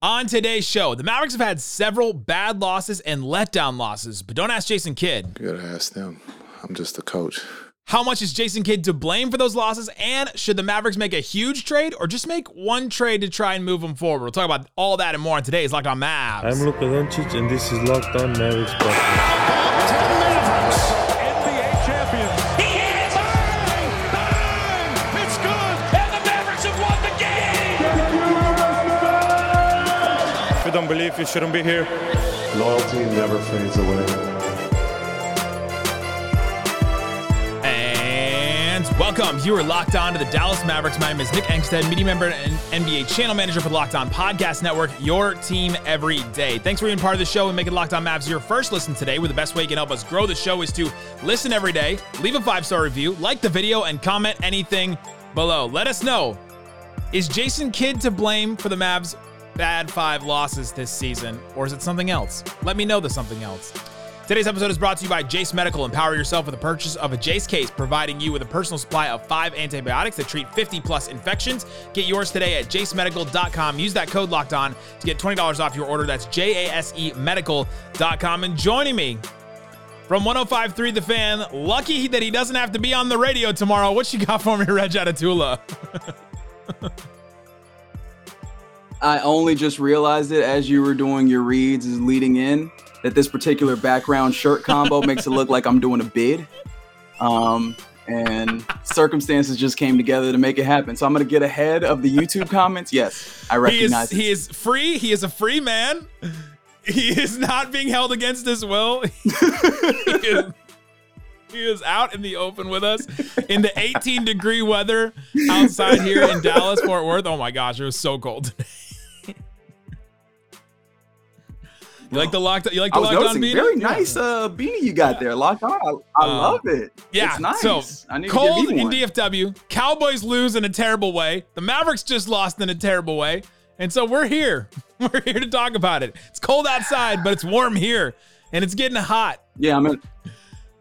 On today's show, the Mavericks have had several bad losses and letdown losses, but don't ask Jason Kidd. You gotta ask them. I'm just the coach. How much is Jason Kidd to blame for those losses? And should the Mavericks make a huge trade or just make one trade to try and move them forward? We'll talk about all that and more on today's Locked On Mavs. I'm Luka Doncic, and this is Locked On Mavericks. NBA don't believe, you shouldn't be here. Loyalty never fades away. And welcome. You are locked on to the Dallas Mavericks. My name is Nick Angstadt, media member and NBA channel manager for the Locked On Podcast Network, your team every day. Thanks for being part of the show and making Locked On Mavs your first listen today. Where the best way you can help us grow the show is to listen every day, leave a five star review, like the video, and comment anything below. Let us know is Jason Kidd to blame for the Mavs' bad five losses this season, or is it something else? Let me know the something else. Today's episode is brought to you by Jase Medical. Empower yourself with the purchase of a Jase case, providing you with a personal supply of five antibiotics that treat 50 plus infections. Get yours today at jasemedical.com. Use that code locked on to get $20 off your order. That's J A S E medical.com. And joining me from 1053 The Fan, lucky that he doesn't have to be on the radio tomorrow. What you got for me, Reg Adetula? I only just realized it as you were doing your reads is leading in that this particular background shirt combo makes it look like I'm doing a bid. Um, and circumstances just came together to make it happen. So I'm gonna get ahead of the YouTube comments. Yes, I He is, recognize. he is free. He is a free man. He is not being held against his will. he, is, he is out in the open with us in the 18 degree weather outside here in Dallas, Fort Worth. Oh my gosh, it was so cold today. You like the locked? You like the I was locked on noticing beanie? very nice uh, beanie you got there, locked on. I, I Uh, love it. Yeah, it's nice. so I need cold in. DFW. Cowboys lose in a terrible way. The Mavericks just lost in a terrible way. And so we're here. We're here to talk about it. It's cold outside, but it's warm here. And it's getting hot. yeah, I'm gonna.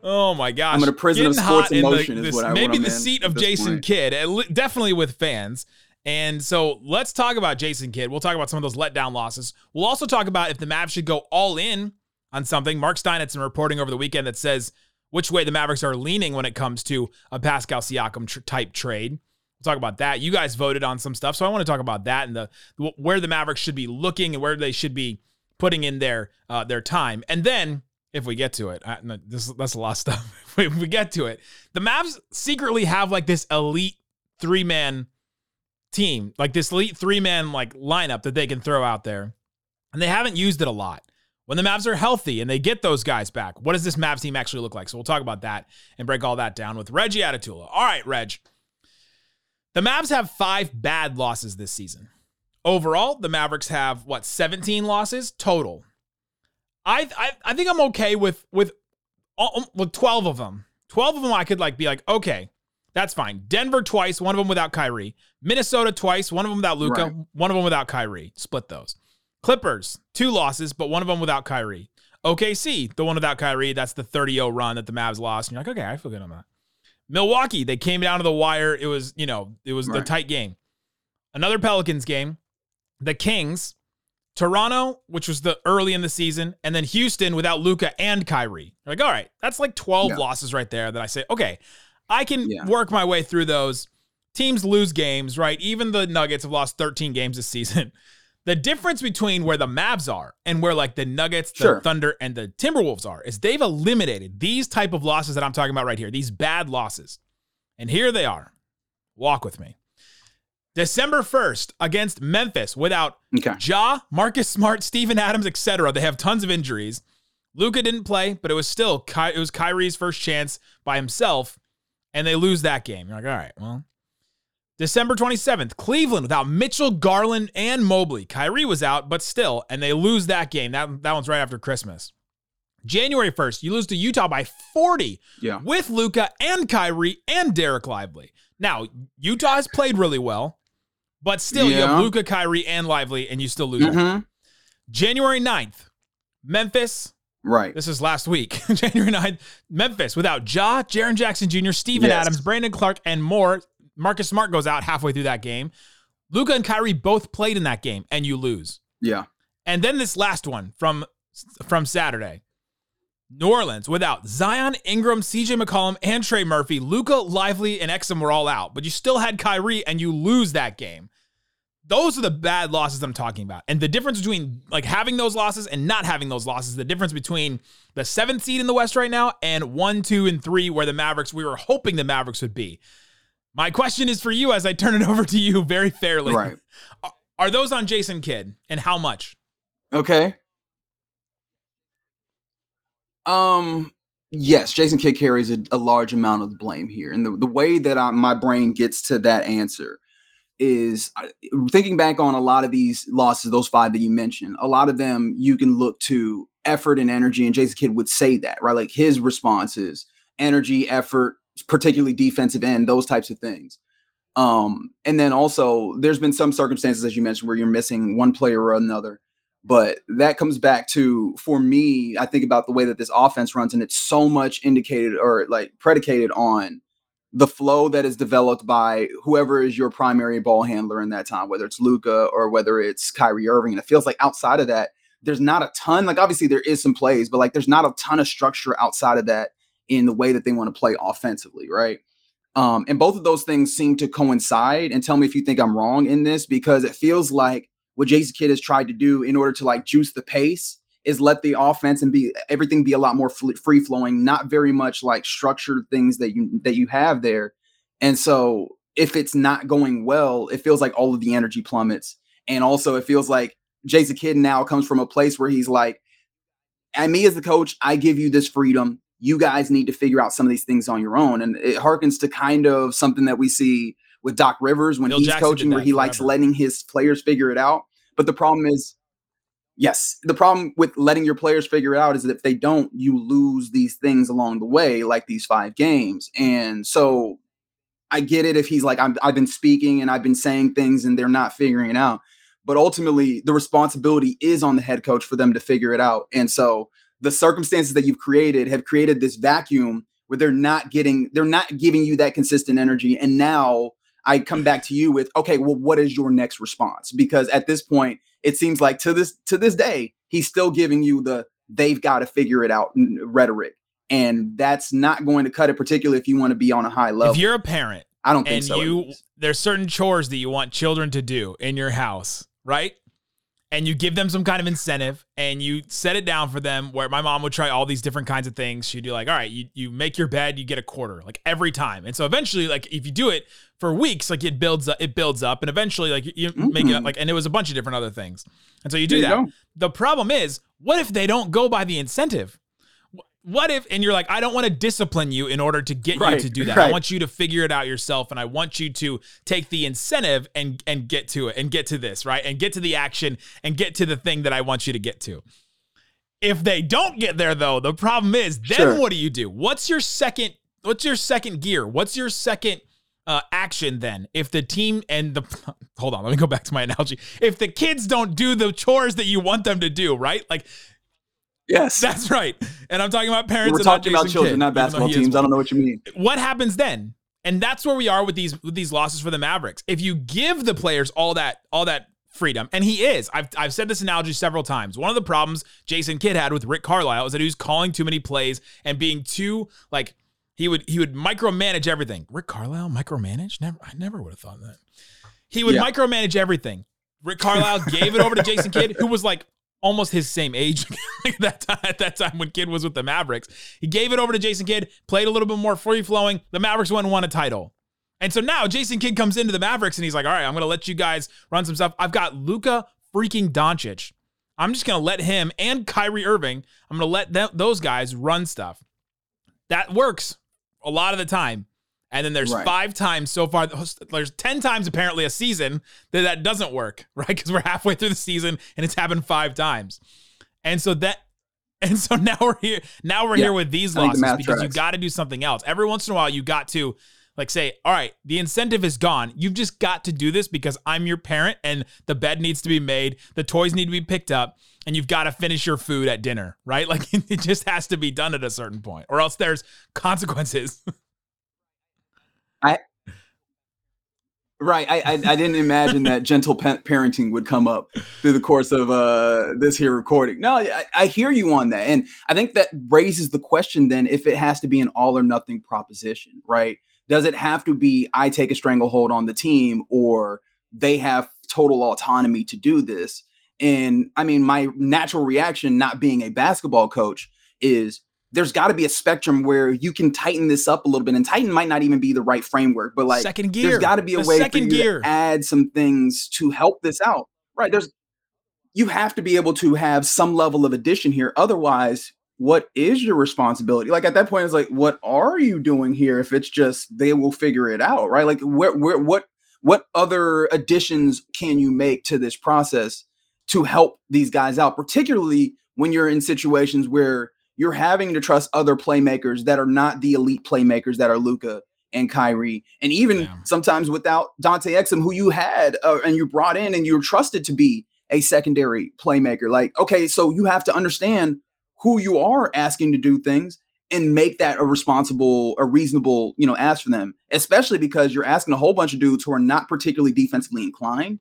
Oh my gosh. I'm in a prison of sports hot in the- emotion is what I- Maybe the in seat of Jason point. Kidd, definitely with fans. And so let's talk about Jason Kidd. We'll talk about some of those letdown losses. We'll also talk about if the Mavs should go all in on something. Mark Stein had some reporting over the weekend that says which way the Mavericks are leaning when it comes to a Pascal Siakam tr- type trade. We'll talk about that. You guys voted on some stuff, so I want to talk about that and the where the Mavericks should be looking and where they should be putting in their uh, their time. And then if we get to it, I, no, this that's a lot of stuff. if we get to it, the Mavs secretly have like this elite three man team, like this elite three man like lineup that they can throw out there, and they haven't used it a lot. When the Mavs are healthy and they get those guys back, what does this Mavs team actually look like? So we'll talk about that and break all that down with Reggie Adetula. All right, Reg. The Mavs have five bad losses this season. Overall, the Mavericks have what 17 losses total. I I, I think I'm okay with with um, with 12 of them. 12 of them I could like be like, okay, that's fine. Denver twice, one of them without Kyrie. Minnesota twice, one of them without Luka, Right. one of them without Kyrie. Split those. Clippers, two losses, but one of them without Kyrie. OKC, the one without Kyrie, that's the 30-0 run that the Mavs lost. And you're like, okay, I feel good on that. Milwaukee, they came down to the wire. It was, you know, it was the tight game. Another Pelicans game. The Kings, Toronto, which was the early in the season, and then Houston without Luka and Kyrie. You're like, all right, that's like 12 Yeah. losses right there that I say, okay, I can Yeah. work my way through those. Teams lose games, right? Even the Nuggets have lost 13 games this season. The difference between where the Mavs are and where like the Nuggets, the Sure. Thunder, and the Timberwolves are is they've eliminated these type of losses that I'm talking about right here, these bad losses. And here they are. Walk with me. December 1st against Memphis without Okay. Ja, Marcus Smart, Steven Adams, etc. They have tons of injuries. Luka didn't play, but it was still Ky- it was Kyrie's first chance by himself, and they lose that game. You're like, all right, well. December 27th, Cleveland without Mitchell, Garland, and Mobley. Kyrie was out, but still, and they lose that game. That, that one's right after Christmas. January 1st, you lose to Utah by 40 Yeah. with Luka and Kyrie and Dereck Lively. Now, Utah has played really well, but still, you have Luka, Kyrie, and Lively, and you still lose. that. hmm January 9th, Memphis. Right. This is last week. January 9th, Memphis without Ja, Jaren Jackson Jr., Steven Yes. Adams, Brandon Clarke, and more. Marcus Smart goes out halfway through that game. Luka and Kyrie both played in that game, and you lose. Yeah. And then this last one from from Saturday. New Orleans without Zion, Ingram, CJ McCollum, and Trey Murphy, Luka, Lively, and Exum were all out, but you still had Kyrie and you lose that game. Those are the bad losses I'm talking about. And the difference between like having those losses and not having those losses, the difference between the seventh seed in the West right now and one, two, and three, where the Mavericks, we were hoping the Mavericks would be. My question is for you as I turn it over to you very fairly. Right. Are- those on Jason Kidd and how much? Okay. Um. Yes, Jason Kidd carries a, a large amount of the blame here, and the, the way that I, my brain gets to that answer is thinking back on a lot of these losses, those five that you mentioned. A lot of them you can look to effort and energy, and Jason Kidd would say that, right? Like his responses, energy, effort, particularly defensive end, those types of things. Um, and then also there's been some circumstances, as you mentioned, where you're missing one player or another. But that comes back to, for me, I think about the way that this offense runs, and it's so much indicated or like predicated on the flow that is developed by whoever is your primary ball handler in that time, whether it's Luka or whether it's Kyrie Irving. And it feels like outside of that, there's not a ton. Like obviously there is some plays, but like there's not a ton of structure outside of that in the way that they want to play offensively, right? Um, and both of those things seem to coincide. And tell me if you think I'm wrong in this, because it feels like what Jason Kidd has tried to do in order to like juice the pace is let the offense and be everything be a lot more free flowing, not very much like structured things that you that you have there. And so if it's not going well, it feels like all of the energy plummets. And also it feels like Jason Kidd now comes from a place where he's like, and me as the coach, I give you this freedom. You guys need to figure out some of these things on your own. And it harkens to kind of something that we see with Doc Rivers when Phil he's Jackson coaching, where he likes letting his players figure it out. But the problem is, yes, the problem with letting your players figure it out is that if they don't, you lose these things along the way, like these five games. And so I get it if he's like, I'm, I've been speaking and I've been saying things and they're not figuring it out. But ultimately, the responsibility is on the head coach for them to figure it out. And so the circumstances that you've created have created this vacuum where they're not getting, they're not giving you that consistent energy. And now I come back to you with, okay, well, what is your next response? Because at this point, it seems like to this to this day, he's still giving you the they've got to figure it out rhetoric. And that's not going to cut it, particularly if you want to be on a high level. If you're a parent I don't think and so. you there's certain chores that you want children to do in your house, right? And you give them some kind of incentive and you set it down for them where my mom would try all these different kinds of things. She'd do like, all right, you, you make your bed, you get a quarter, like every time. And so eventually, like if you do it for weeks, like it builds up, it builds up, and eventually like you mm-hmm. make it like and it was a bunch of different other things. And so you do There that. The problem is, what if they don't go by the incentive? Wh- What if, and you're like, I don't want to discipline you in order to get you to do that. I want you to figure it out yourself, and I want you to take the incentive and and get to it, and get to this, right, and get to the action, and get to the thing that I want you to get to. If they don't get there, though, the problem is, then Sure. what do you do? What's your second? What's your second gear? What's your second uh, action then? If the team and the hold on, let me go back to my analogy. If the kids don't do the chores that you want them to do, right? Like yes, that's right. And I'm talking about parents. we're and not talking about children, Kidd, not basketball teams. I don't know what you mean. what happens then? And that's where we are with these with these losses for the Mavericks. If you give the players all that all that freedom, and he is, I've I've said this analogy several times. One of the problems Jason Kidd had with Rick Carlisle is that he was calling too many plays and being too like he would he would micromanage everything. Rick Carlisle micromanage? Never I never would have thought that. He would Yeah. micromanage everything. Rick Carlisle gave it over to Jason Kidd, who was like almost his same age at that time, at that time when Kidd was with the Mavericks. He gave it over to Jason Kidd, played a little bit more free flowing. The Mavericks went and won a title. And so now Jason Kidd comes into the Mavericks and he's like, all right, I'm going to let you guys run some stuff. I've got Luka freaking Doncic. I'm just going to let him and Kyrie Irving, I'm going to let those guys run stuff. That works a lot of the time. And then there's Right. five times so far. There's 10 times apparently a season that that doesn't work, right? Because we're halfway through the season and it's happened five times. And so that, and so now we're here. Now we're Yeah. here with these the losses math because you got to do something else. Every once in a while, you got to like say, all right, the incentive is gone. You've just got to do this because I'm your parent and the bed needs to be made, the toys need to be picked up, and you've got to finish your food at dinner, right? Like it just has to be done at a certain point, or else there's consequences. Right. I, I, I didn't imagine that gentle pa- parenting would come up through the course of uh, this here recording. No, I, I hear you on that. And I think that raises the question then if it has to be an all or nothing proposition, right? Does it have to be I take a stranglehold on the team or they have total autonomy to do this? And I mean, my natural reaction, not being a basketball coach, is there's got to be a spectrum where you can tighten this up a little bit. And tighten might not even be the right framework, but like second gear. there's got to be a The way for second you gear. to add some things to help this out. Right. There's you have to be able to have some level of addition here. Otherwise, what is your responsibility? Like at that point, it's like, what are you doing here? If it's just they will figure it out, right? Like where where what what other additions can you make to this process to help these guys out, particularly when you're in situations where you're having to trust other playmakers that are not the elite playmakers that are Luka and Kyrie, and even Yeah. sometimes without Dante Exum, who you had uh, and you brought in and you were trusted to be a secondary playmaker. Like, okay, so you have to understand who you are asking to do things and make that a responsible, a reasonable, you know, ask for them, especially because you're asking a whole bunch of dudes who are not particularly defensively inclined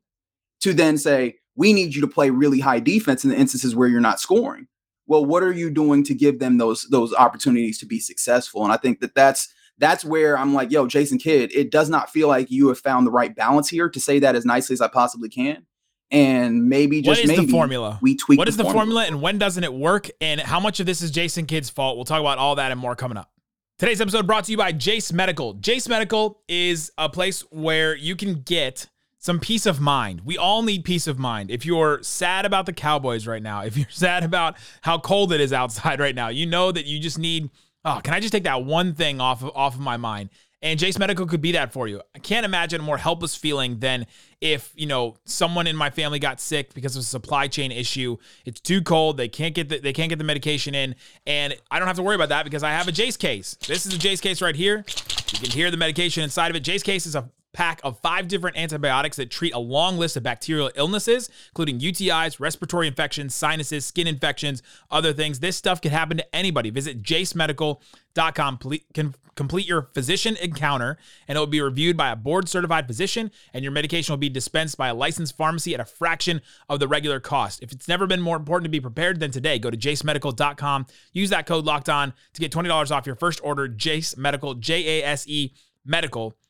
to then say, we need you to play really high defense in the instances where you're not scoring. Well, what are you doing to give them those those opportunities to be successful? And I think that that's that's where I'm like, yo, Jason Kidd, it does not feel like you have found the right balance here to say that as nicely as I possibly can. And maybe just is maybe the formula? we tweak What is the formula and when doesn't it work? And how much of this is Jason Kidd's fault? We'll talk about all that and more coming up. Today's episode brought to you by Jase Medical. Jase Medical is a place where you can get some peace of mind. We all need peace of mind. If you're sad about the Cowboys right now, if you're sad about how cold it is outside right now, you know that you just need, oh, can I just take that one thing off of, off of my mind? And Jase Medical could be that for you. I can't imagine a more helpless feeling than if, you know, someone in my family got sick because of a supply chain issue. It's too cold. They can't get the, they can't get the medication in. And I don't have to worry about that because I have a Jase case. This is a Jase case right here. You can hear the medication inside of it. Jase case is a pack of five different antibiotics that treat a long list of bacterial illnesses, including UTIs, respiratory infections, sinuses, skin infections, other things. This stuff can happen to anybody. Visit jasemedical.com. Complete your physician encounter, and it will be reviewed by a board certified physician, and your medication will be dispensed by a licensed pharmacy at a fraction of the regular cost. If it's never been more important to be prepared than today, go to jasemedical.com. Use that code locked on to get $20 off your first order. Jase Medical, J A S E medical.com.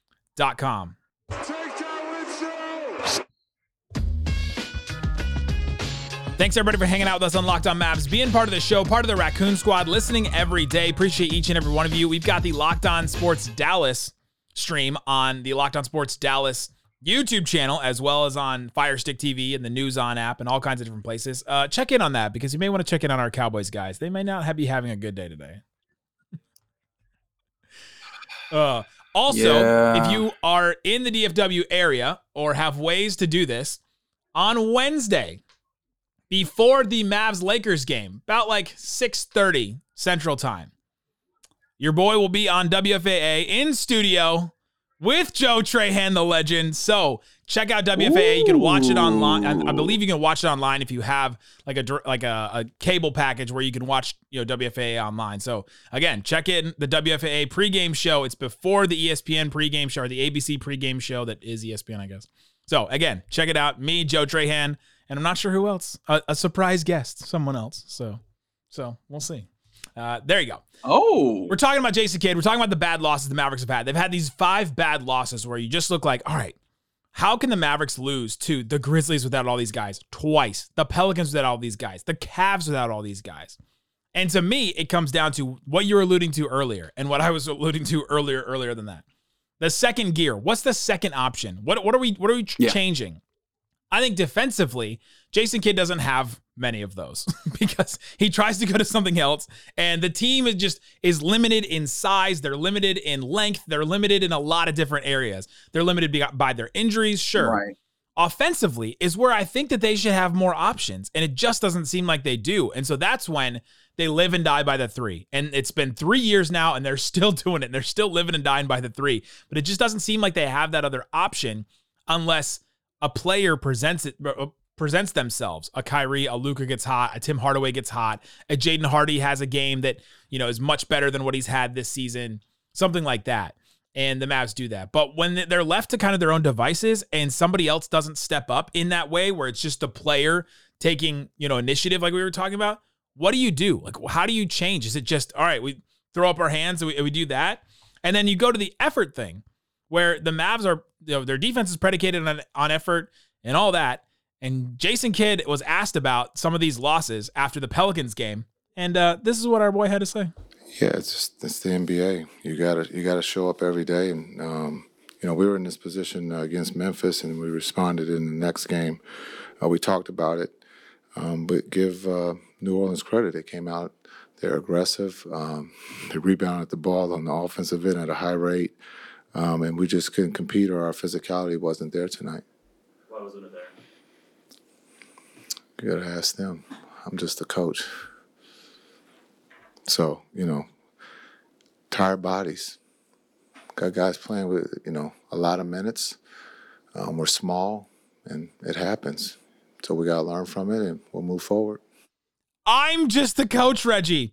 Thanks everybody for hanging out with us on Locked On Mavs, being part of the show, part of the Raccoon Squad, listening every day. Appreciate each and every one of you. We've got the Locked On Sports Dallas stream on the Locked On Sports Dallas YouTube channel, as well as on Firestick TV and the News On app and all kinds of different places. Uh, check in on that because you may want to check in on our Cowboys guys. They may not be having a good day today. uh, also, Yeah. if you are in the DFW area or have ways to do this, on Wednesday, before the Mavs Lakers game, about like 6:30 Central Time. Your boy will be on WFAA in studio with Joe Trahan, the legend. So check out WFAA. You can watch it online. I, believe you can watch it online if you have like a like a, a cable package where you can watch you know WFAA online. So again, check in the WFAA pregame show. It's before the ESPN pregame show or the ABC pregame show that is ESPN, I guess. So again, check it out. Me, Joe Trahan, and I'm not sure who else. A, a surprise guest, someone else. So, so we'll see. Uh, there you go. Oh, We're talking about Jason Kidd. We're talking about the bad losses the Mavericks have had. They've had these five bad losses where you just look like, all right, how can the Mavericks lose to the Grizzlies without all these guys twice, the Pelicans without all these guys, the Cavs without all these guys? And to me, it comes down to what you were alluding to earlier and what I was alluding to earlier, earlier than that. The second gear. What's the second option? What what are we what are we Yeah. changing? I think defensively, Jason Kidd doesn't have many of those because he tries to go to something else and the team is just is limited in size, they're limited in length, they're limited in a lot of different areas. They're limited by their injuries, sure. right. Offensively is where I think that they should have more options and it just doesn't seem like they do. And so that's when they live and die by the 3. And it's been 3 years now and they're still doing it. And They're still living and dying by the 3. But it just doesn't seem like they have that other option unless a player presents it uh, presents themselves. A Kyrie, a Luka gets hot, a Tim Hardaway gets hot, a Jaden Hardy has a game that, you know, is much better than what he's had this season, something like that. and the Mavs do that. But when they're left to kind of their own devices and somebody else doesn't step up in that way where it's just a player taking, you know, initiative like we were talking about, what do you do? Like how do you change? Is it just all right, we throw up our hands and we, we do that? And then you go to the effort thing where the Mavs are, you know, their defense is predicated on, on effort and all that. And Jason Kidd was asked about some of these losses after the Pelicans game. And uh, this is what our boy had to say. Yeah, it's just it's the NBA. You gotta you gotta show up every day, and um, you know we were in this position uh, against Memphis, and we responded in the next game. Uh, we talked about it, um, but give uh, New Orleans credit. They came out, they're aggressive. Um, they rebounded the ball on the offensive end at a high rate, um, and we just couldn't compete, or our physicality wasn't there tonight. Why wasn't it there? You gotta ask them. I'm just a coach. So, you know, tired bodies. Got guys playing with, you know, a lot of minutes. Um, we're small and it happens. So we gotta learn from it and we'll move forward. I'm just the coach, Reggie.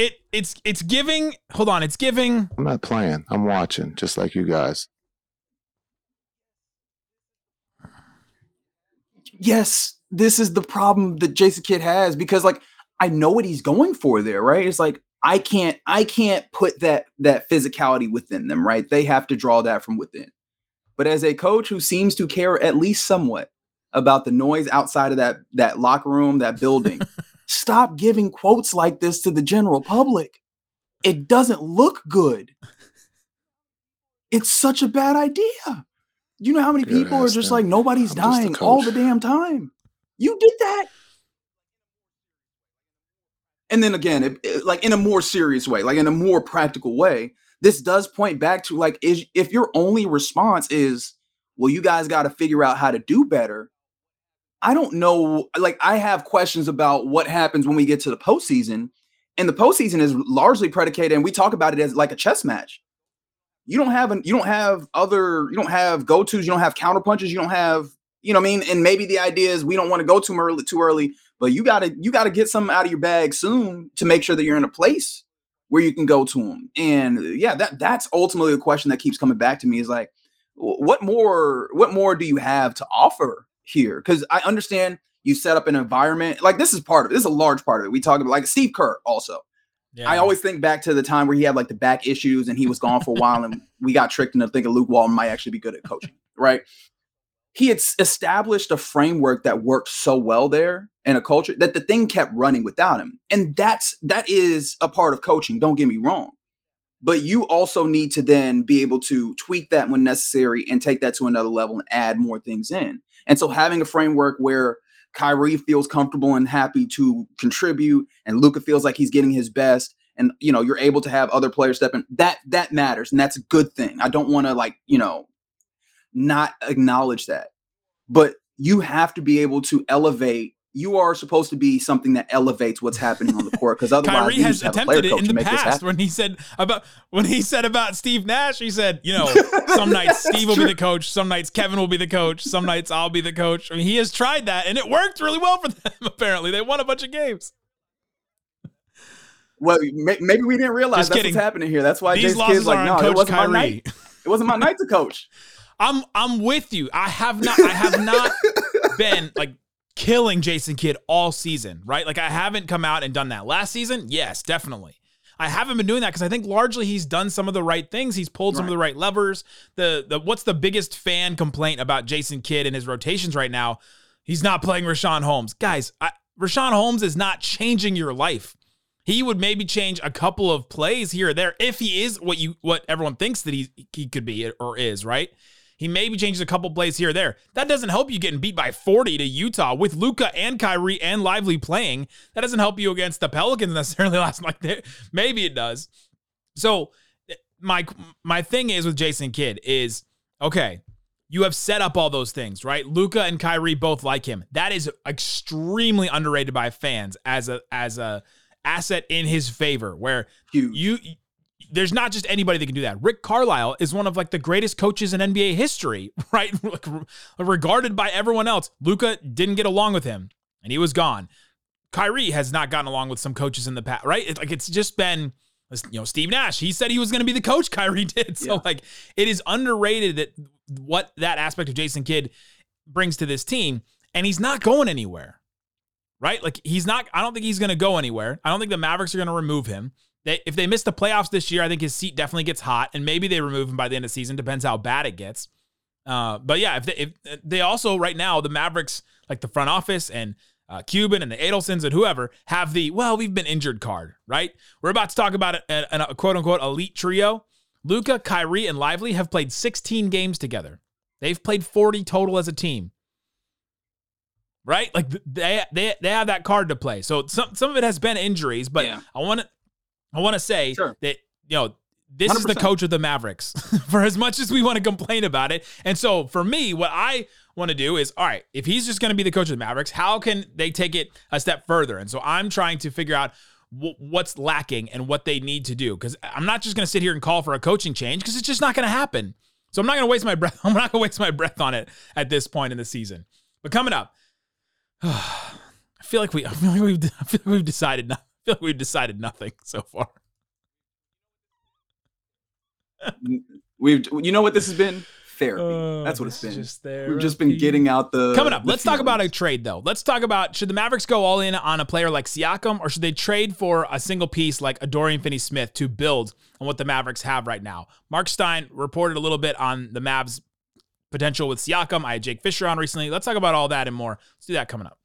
It it's it's giving hold on, it's giving I'm not playing. I'm watching, just like you guys. yes, this is the problem that Jason Kidd has because like I know what he's going for there, right? It's like I can't I can't put that that physicality within them, right? They have to draw that from within. But as a coach who seems to care at least somewhat about the noise outside of that that locker room, that building, stop giving quotes like this to the general public. It doesn't look good. It's such a bad idea. You know how many Good people are just like nobody's I'm dying all the damn time. You did that. And then again, it, it- like in a more serious way, like in a more practical way, this does point back to like is if your only response is, well, you guys got to figure out how to do better. I don't know. Like I have questions about what happens when we get to the postseason, and the postseason is largely predicated, and we talk about it as like a chess match. You don't have an, you don't have other, you don't have go tos, you don't have counter punches, you don't have, you know what I mean. And maybe the idea is we don't want to go too early, too early, but you gotta you gotta get something out of your bag soon to make sure that you're in a place where you can go to them. And uh, yeah, that that's ultimately the question that keeps coming back to me is like, what more what more do you have to offer here? Because I understand you set up an environment like this is part of it. This is a large part of it. We talk about like Steve Kerr also. I always think back to the time where he had like the back issues and he was gone for a while, and we got tricked into thinking Luke Walton might actually be good at coaching, right? He had established a framework that worked so well there and a culture that the thing kept running without him. And that's that is a part of coaching, don't get me wrong. But you also need to then be able to tweak that when necessary and take that to another level and add more things in. And so having a framework where Kyrie feels comfortable and happy to contribute, and Luka feels like he's getting his best, and you know you're able to have other players step in. That that matters, and that's a good thing. I don't want to like you know not acknowledge that, but you have to be able to elevate. You are supposed to be something that elevates what's happening on the court, because otherwise, Kyrie you has just have a player attempted it in the past when he said about when he said about Steve Nash. He said, you know, some nights Steve will be the coach, some nights Kevin will be the coach, some nights I'll be the coach. I mean, he has tried that and it worked really well for them. Apparently, they won a bunch of games. Well, may- maybe we didn't realize Just that's kidding. what's happening here. That's why These Jason losses like, are no, it Coach wasn't my Kyrie. night. It wasn't my night to coach. I'm I'm with you. I have not I have not been like killing Jason Kidd all season, right? Like I haven't come out and done that. Last season, yes, definitely. I haven't been doing that because I think largely he's done some of the right things. He's pulled some of the right levers. The the what's the biggest fan complaint about Jason Kidd and his rotations right now? He's not playing Richaun Holmes. Guys, I, Richaun Holmes is not changing your life. He would maybe change a couple of plays here or there if he is what you what everyone thinks that he he could be or is, right? He maybe changes a couple plays here or there. That doesn't help you getting beat by 40 to Utah with Luka and Kyrie and Lively playing. That doesn't help you against the Pelicans necessarily last night. Maybe it does. So my my thing is with Jason Kidd is okay. You have set up all those things, right? Luka and Kyrie both like him. That is extremely underrated by fans as a as a asset in his favor. Where Huge. you there's not just anybody that can do that. Rick Carlisle is one of like the greatest coaches in NBA history, right? Like, regarded by everyone else. Luka didn't get along with him, and he was gone. Kyrie has not gotten along with some coaches in the past, right? It's like it's just been You know, Steve Nash, he said he was going to be the coach. Kyrie did. So, Yeah. like, it is underrated that what that aspect of Jason Kidd brings to this team, and he's not going anywhere, right? Like, he's not, I don't think he's going to go anywhere. I don't think the Mavericks are going to remove him. They, if they miss the playoffs this year, I think his seat definitely gets hot, and maybe they remove him by the end of the season. Depends how bad it gets. Uh, but yeah, if they, if they also right now the Mavericks, like the front office and uh, Cuban and the Adelsons and whoever, have the well, we've been injured card, right? We're about to talk about a, a, a quote unquote elite trio. Luka, Kyrie, and Lively have played 16 games together. They've played 40 total as a team. Right? Like they they they have that card to play. So some some of it has been injuries, but Yeah. I want to I want to say Sure. that you know this is the coach of the Mavericks for as much as we want to complain about it. And so for me, what I want to do is all right, if he's just going to be the coach of the Mavericks, how can they take it a step further? And so I'm trying to figure out wh- what's lacking and what they need to do because I'm not just going to sit here and call for a coaching change because it's just not going to happen. So I'm not going to waste my breath. I'm not going to waste my breath on it at this point in the season. But coming up, I feel like we, I feel like we've, I feel like we've decided, not, feel like we've decided nothing so far. We've, you know what this has been? Therapy. Oh, That's what it's been. just We've just been getting out the. Coming up, the let's talk about a trade though. Let's talk about should the Mavericks go all in on a player like Siakam or should they trade for a single piece like a Dorian Finney Smith to build on what the Mavericks have right now? Mark Stein reported a little bit on the Mavs potential with Siakam. I had Jake Fisher on recently. Let's talk about all that and more. Let's do that coming up.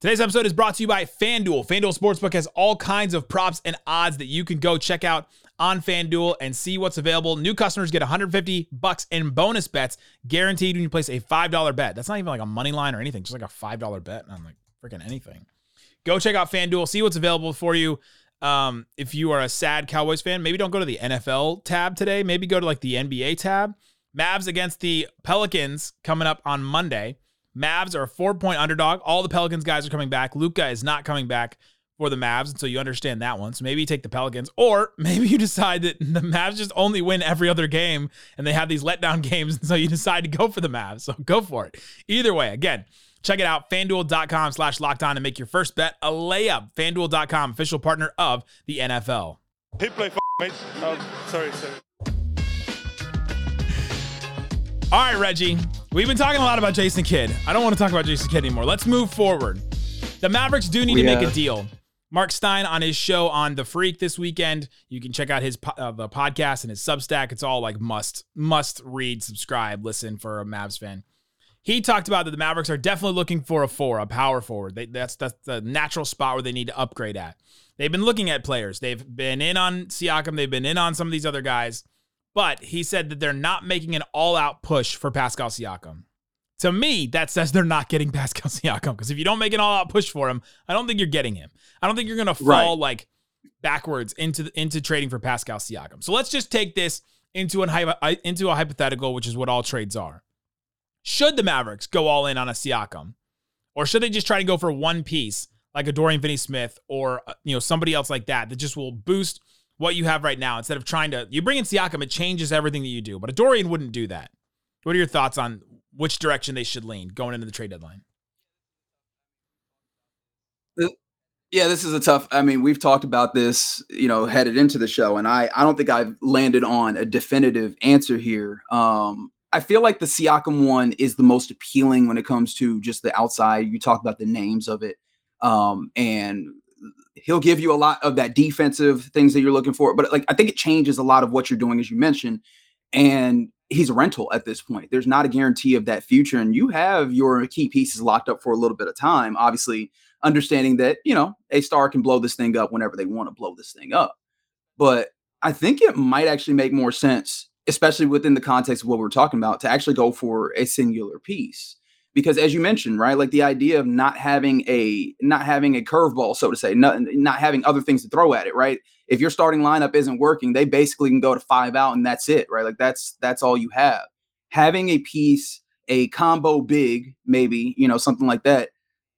Today's episode is brought to you by FanDuel. FanDuel Sportsbook has all kinds of props and odds that you can go check out on FanDuel and see what's available. New customers get 150 bucks in bonus bets guaranteed when you place a $5 bet. That's not even like a money line or anything, just like a $5 bet on like freaking anything. Go check out FanDuel, see what's available for you. Um, if you are a sad Cowboys fan, maybe don't go to the NFL tab today. Maybe go to like the NBA tab. Mavs against the Pelicans coming up on Monday. Mavs are a four point underdog. All the Pelicans guys are coming back. Luka is not coming back for the Mavs, and so you understand that one. So maybe you take the Pelicans, or maybe you decide that the Mavs just only win every other game, and they have these letdown games, and so you decide to go for the Mavs. So go for it. Either way, again, check it out. FanDuel.com slash locked on and make your first bet a layup. FanDuel.com, official partner of the NFL. Hit play. Oh, sorry, sorry. All right, Reggie. We've been talking a lot about Jason Kidd. I don't want to talk about Jason Kidd anymore. Let's move forward. The Mavericks do need We to make a deal. Mark Stein on his show on The Freak this weekend. You can check out his uh, the podcast and his Substack. It's all like must must read, subscribe, listen for a Mavs fan. He talked about that the Mavericks are definitely looking for a four, a power forward. They, that's that's the natural spot where they need to upgrade at. They've been looking at players. They've been in on Siakam. They've been in on some of these other guys. But he said that they're not making an all-out push for Pascal Siakam. To me, that says they're not getting Pascal Siakam because if you don't make an all-out push for him, I don't think you're getting him. I don't think you're going to fall Right. like backwards into the, into trading for Pascal Siakam. So let's just take this into an into a hypothetical, which is what all trades are. Should the Mavericks go all in on a Siakam, or should they just try to go for one piece like a Dorian Finney-Smith or uh, you know somebody else like that that just will boost what you have right now instead of trying to you bring in Siakam, it changes everything that you do. But a Dorian wouldn't do that. What are your thoughts on which direction they should lean going into the trade deadline? Yeah, this is a tough. I mean, we've talked about this, you know, headed into the show, and I I don't think I've landed on a definitive answer here. Um, I feel like the Siakam one is the most appealing when it comes to just the outside. You talk about the names of it, um, and he'll give you a lot of that defensive things that you're looking for. But like, I think it changes a lot of what you're doing, as you mentioned, and he's a rental at this point. There's not a guarantee of that future, and you have your key pieces locked up for a little bit of time. Obviously understanding that you know a star can blow this thing up whenever they want to blow this thing up but i think it might actually make more sense especially within the context of what we're talking about to actually go for a singular piece because as you mentioned right like the idea of not having a not having a curveball so to say not, not having other things to throw at it right? If your starting lineup isn't working they basically can go to five out and that's it right? Like that's that's all you have. Having a piece a combo big maybe you know something like that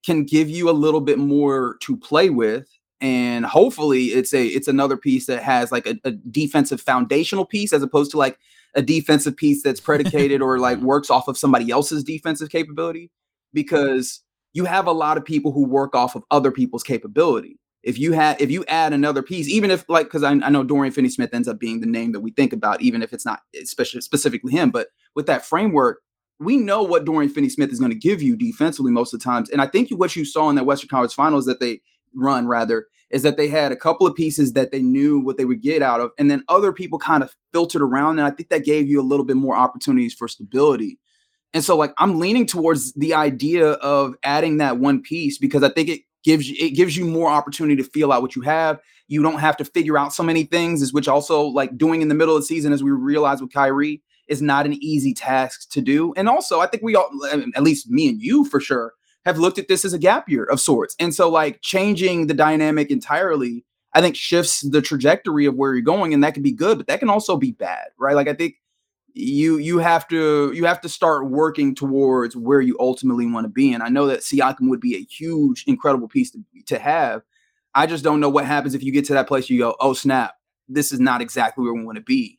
can give you a little bit more to play with and hopefully it's a it's another piece that has like a, a defensive foundational piece as opposed to like a defensive piece that's predicated or like works off of somebody else's defensive capability because you have a lot of people who work off of other people's capability if you had if you add another piece, even if like because I, I know Dorian Finney Smith ends up being the name that we think about, even if it's not especially specifically him, but with that framework, we know what Dorian Finney Smith is going to give you defensively most of the times. And I think what you saw in that Western Conference Finals that they run rather is that they had a couple of pieces that they knew what they would get out of, and then other people kind of filtered around, and I think that gave you a little bit more opportunities for stability. And so, like, I'm leaning towards the idea of adding that one piece because I think it gives you it gives you more opportunity to feel out what you have. You don't have to figure out so many things, is which also like doing in the middle of the season, as we realize with Kyrie, is not an easy task to do. And also, I think we all, at least me and you for sure, have looked at this as a gap year of sorts. And so, like, changing the dynamic entirely, I think shifts the trajectory of where you're going, and that can be good, but that can also be bad, right? Like, I think you you have to you have to start working towards where you ultimately want to be. And I know that Siakam would be a huge, incredible piece to, to have. I just don't know what happens if you get to that place. You go, oh snap, this is not exactly where we want to be.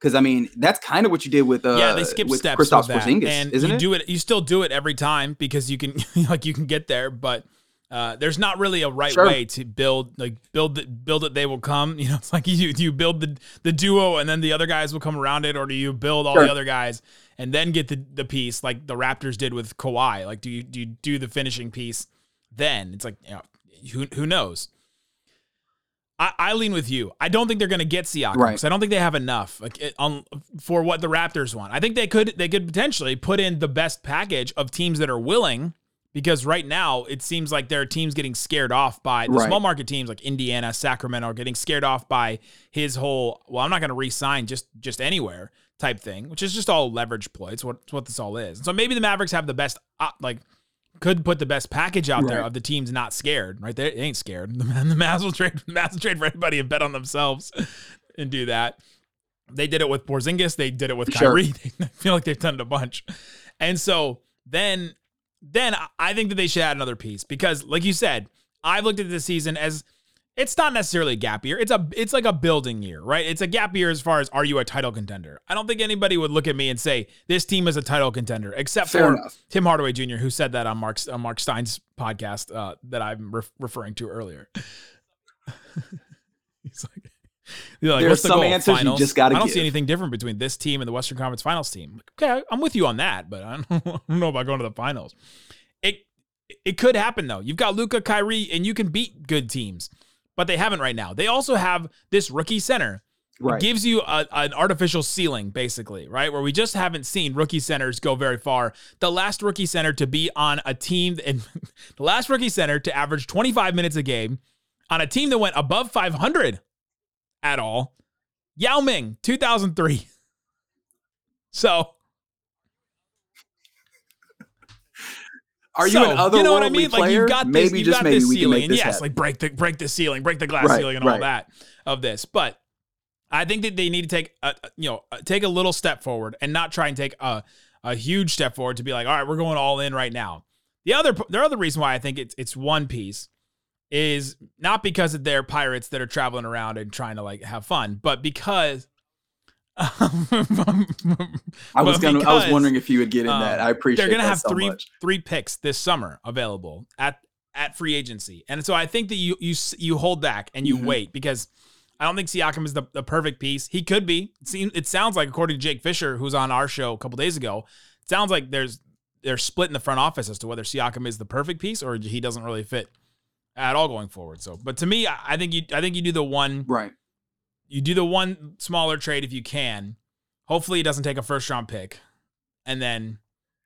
Because I mean, that's kind of what you did with uh, yeah, they skip with steps Kristaps with. Porzingis, and isn't you it? do it. You still do it every time because you can like you can get there, but uh, there's not really a right Sure. way to build like build it build it they will come you know it's like you you build the the duo and then the other guys will come around it or do you build all Sure. the other guys and then get the the piece like the Raptors did with Kawhi like do you do you do the finishing piece then it's like you know, who who knows I, I lean with you. I don't think they're going to get Siakam Right. I don't think they have enough like it, on for what the Raptors want. I think they could they could potentially put in the best package of teams that are willing because right now it seems like there are teams getting scared off by the Right. small market teams like Indiana, Sacramento are getting scared off by his whole well I'm not going to re-sign just just anywhere type thing, which is just all leverage ploy. It's what it's what this all is. So maybe the Mavericks have the best uh, like could put the best package out there of the teams not scared, right? They, they ain't scared. The, the Mavs will trade, the Mavs will trade for anybody and bet on themselves and do that. They did it with Porzingis. They did it with Sure. Kyrie. I feel like they've done it a bunch. And so then, then I think that they should add another piece because, like you said, I've looked at this season as it's not necessarily a gap year. It's a it's like a building year, right? It's a gap year as far as are you a title contender? I don't think anybody would look at me and say this team is a title contender, except Fair for enough. Tim Hardaway Jr., who said that on Mark's on Mark Stein's podcast uh, that I'm ref- referring to earlier. He's like, like, There are what's the some goal? answers you just gotta I don't give. see anything different between this team and the Western Conference Finals team. Okay, I'm with you on that, but I don't, I don't know about going to the finals. It it could happen though. You've got Luka, Kyrie, and you can beat good teams, but they haven't right now. They also have this rookie center Right. it gives you a, an artificial ceiling, basically, right? Where we just haven't seen rookie centers go very far. The last rookie center to be on a team, and the last rookie center to average 25 minutes a game on a team that went above 500 at all, Yao Ming, 2003. So, Are you so, an otherworldly you know what I mean? player? Like you've got this, maybe you've just got this ceiling, make this yes, happen. like break the break the ceiling, break the glass Right, ceiling, and all that of this. But I think that they need to take a you know take a little step forward and not try and take a a huge step forward to be like, all right, we're going all in right now. The other the other reason why I think it's it's one piece is not because of their pirates that are traveling around and trying to like have fun, but because I was gonna. I was wondering if you would get in um, that. I appreciate. they're gonna have so three much. three picks this summer available at at free agency, and so I think that you you you hold back and you Mhm. wait because I don't think Siakam is the, the perfect piece. He could be. It seems it sounds like according to Jake Fisher, who's on our show a couple days ago, it sounds like there's they're split in the front office as to whether Siakam is the perfect piece or he doesn't really fit at all going forward. So, but to me, I I think you I think you do the one Right. You do the one smaller trade if you can. Hopefully, it doesn't take a first round pick, and then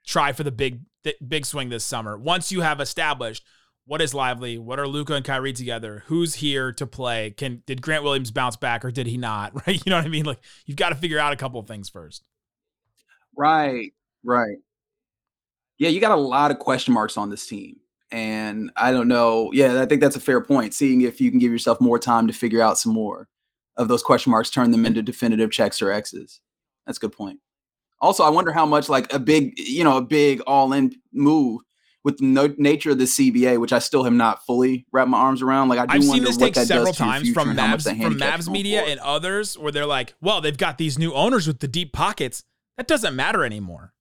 try for the big th- big swing this summer. Once you have established what is lively, what are Luka and Kyrie together, who's here to play? Can did Grant Williams bounce back or did he not? Right? You know what I mean? Like you've got to figure out a couple of things first. Right. Right. Yeah, you got a lot of question marks on this team. And I don't know. Yeah, I think that's a fair point. Seeing if you can give yourself more time to figure out some more of those question marks, turn them into definitive checks or X's. That's a good point. Also, I wonder how much like a big, you know, a big all-in move with the no- nature of the CBA, which I still have not fully wrapped my arms around. Like I do I've wonder seen this what take that several does to your times from and how much Mavs from Mavs media and others where they're like, well, they've got these new owners with the deep pockets. That doesn't matter anymore.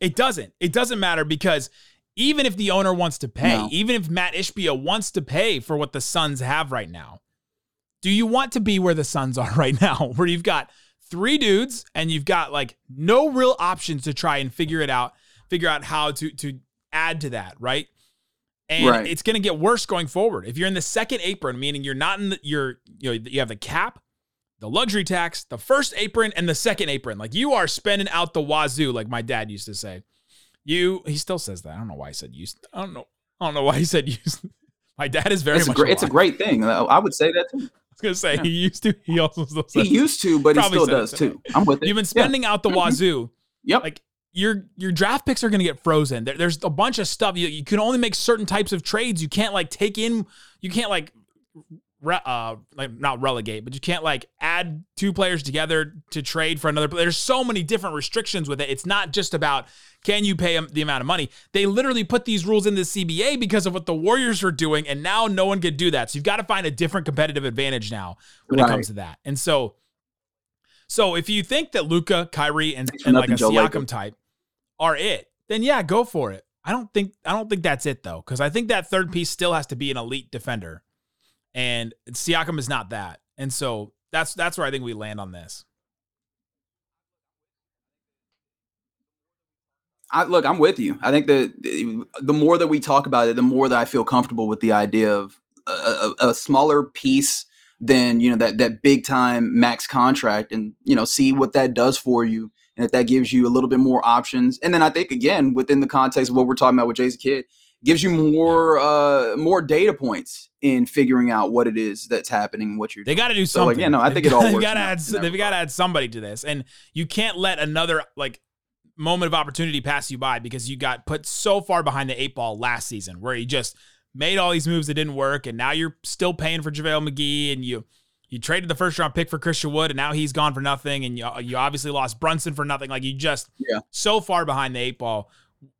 It doesn't. It doesn't matter because even if the owner wants to pay, No. even if Mat Ishbia wants to pay for what the Suns have right now, do you want to be where the Suns are right now, where you've got three dudes and you've got like no real options to try and figure it out, figure out how to to add to that, right? And Right. it's going to get worse going forward. If you're in the second apron, meaning you're not in the you're you know you have the cap, the luxury tax, the first apron, and the second apron. Like you are spending out the wazoo, like my dad used to say. You he still says that. I don't know why he said used. I don't know. I don't know why he said used. My dad is very It's a, much. great, it's a great thing. I I would say that too. I was gonna say he used to. He also still He says used to, but he still does too. I'm with it. You've been Yeah. spending out the wazoo. Yep. Like your your draft picks are going to get frozen. There, there's a bunch of stuff. You, you can only make certain types of trades. You can't like take in. You can't like. Re, uh, like not relegate, but you can't like add two players together to trade for another. Player. There's so many different restrictions with it. It's not just about can you pay them the amount of money. They literally put these rules in the CBA because of what the Warriors are doing, and now no one could do that. So you've got to find a different competitive advantage now when it comes to that. And so, so if you think that Luka, Kyrie, and, and like a Joe Siakam Lacob. type are it, then yeah, go for it. I don't think I don't think that's it though, because I think that third piece still has to be an elite defender, and Siakam is not that. And so that's that's where I think we land on this. I, look, I'm with you. I think that the more that we talk about it, the more that I feel comfortable with the idea of a, a, a smaller piece than you know that that big time max contract, and you know see what that does for you, and if that gives you a little bit more options. And then I think again within the context of what we're talking about with Jason Kidd, gives you more uh more data points in figuring out what it is that's happening, what you're. They got to do So, like, something. yeah, no, I think it all They've works got to add. They've got to add somebody to this, and you can't let another like moment of opportunity pass you by because you got put so far behind the eight ball last season, where you just made all these moves that didn't work, and now you're still paying for JaVale McGee, and you you traded the first round pick for Christian Wood, and now he's gone for nothing, and you you obviously lost Brunson for nothing. Like you just Yeah. so far behind the eight ball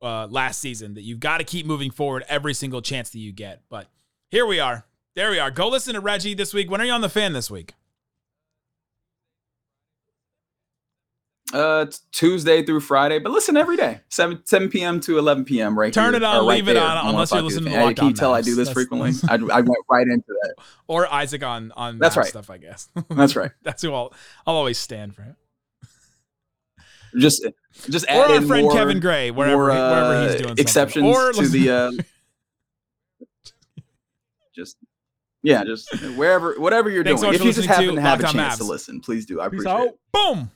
uh, last season that you've got to keep moving forward every single chance that you get. But here we are. There we are. Go listen to Reggie this week. When are you on the fan this week? Uh, Tuesday through Friday, but listen every day, seven seven p.m. to eleven p.m. Right Turn here, it on, or right leave it there on, unless you're listening to 105. Locked Can you tell I do this That's- frequently? I, I went right into that. Or Isaac on on That's right. stuff, I guess. That's right. That's who I'll I'll always stand for him. Just just Or add our in friend more, Kevin Gray, wherever more, he- wherever uh, he's doing something. exceptions Or to the. Uh, just yeah, just wherever whatever you're Thanks doing. much If you just to happen to have a chance Mavs. to listen, please do. I Peace appreciate out. it. Boom.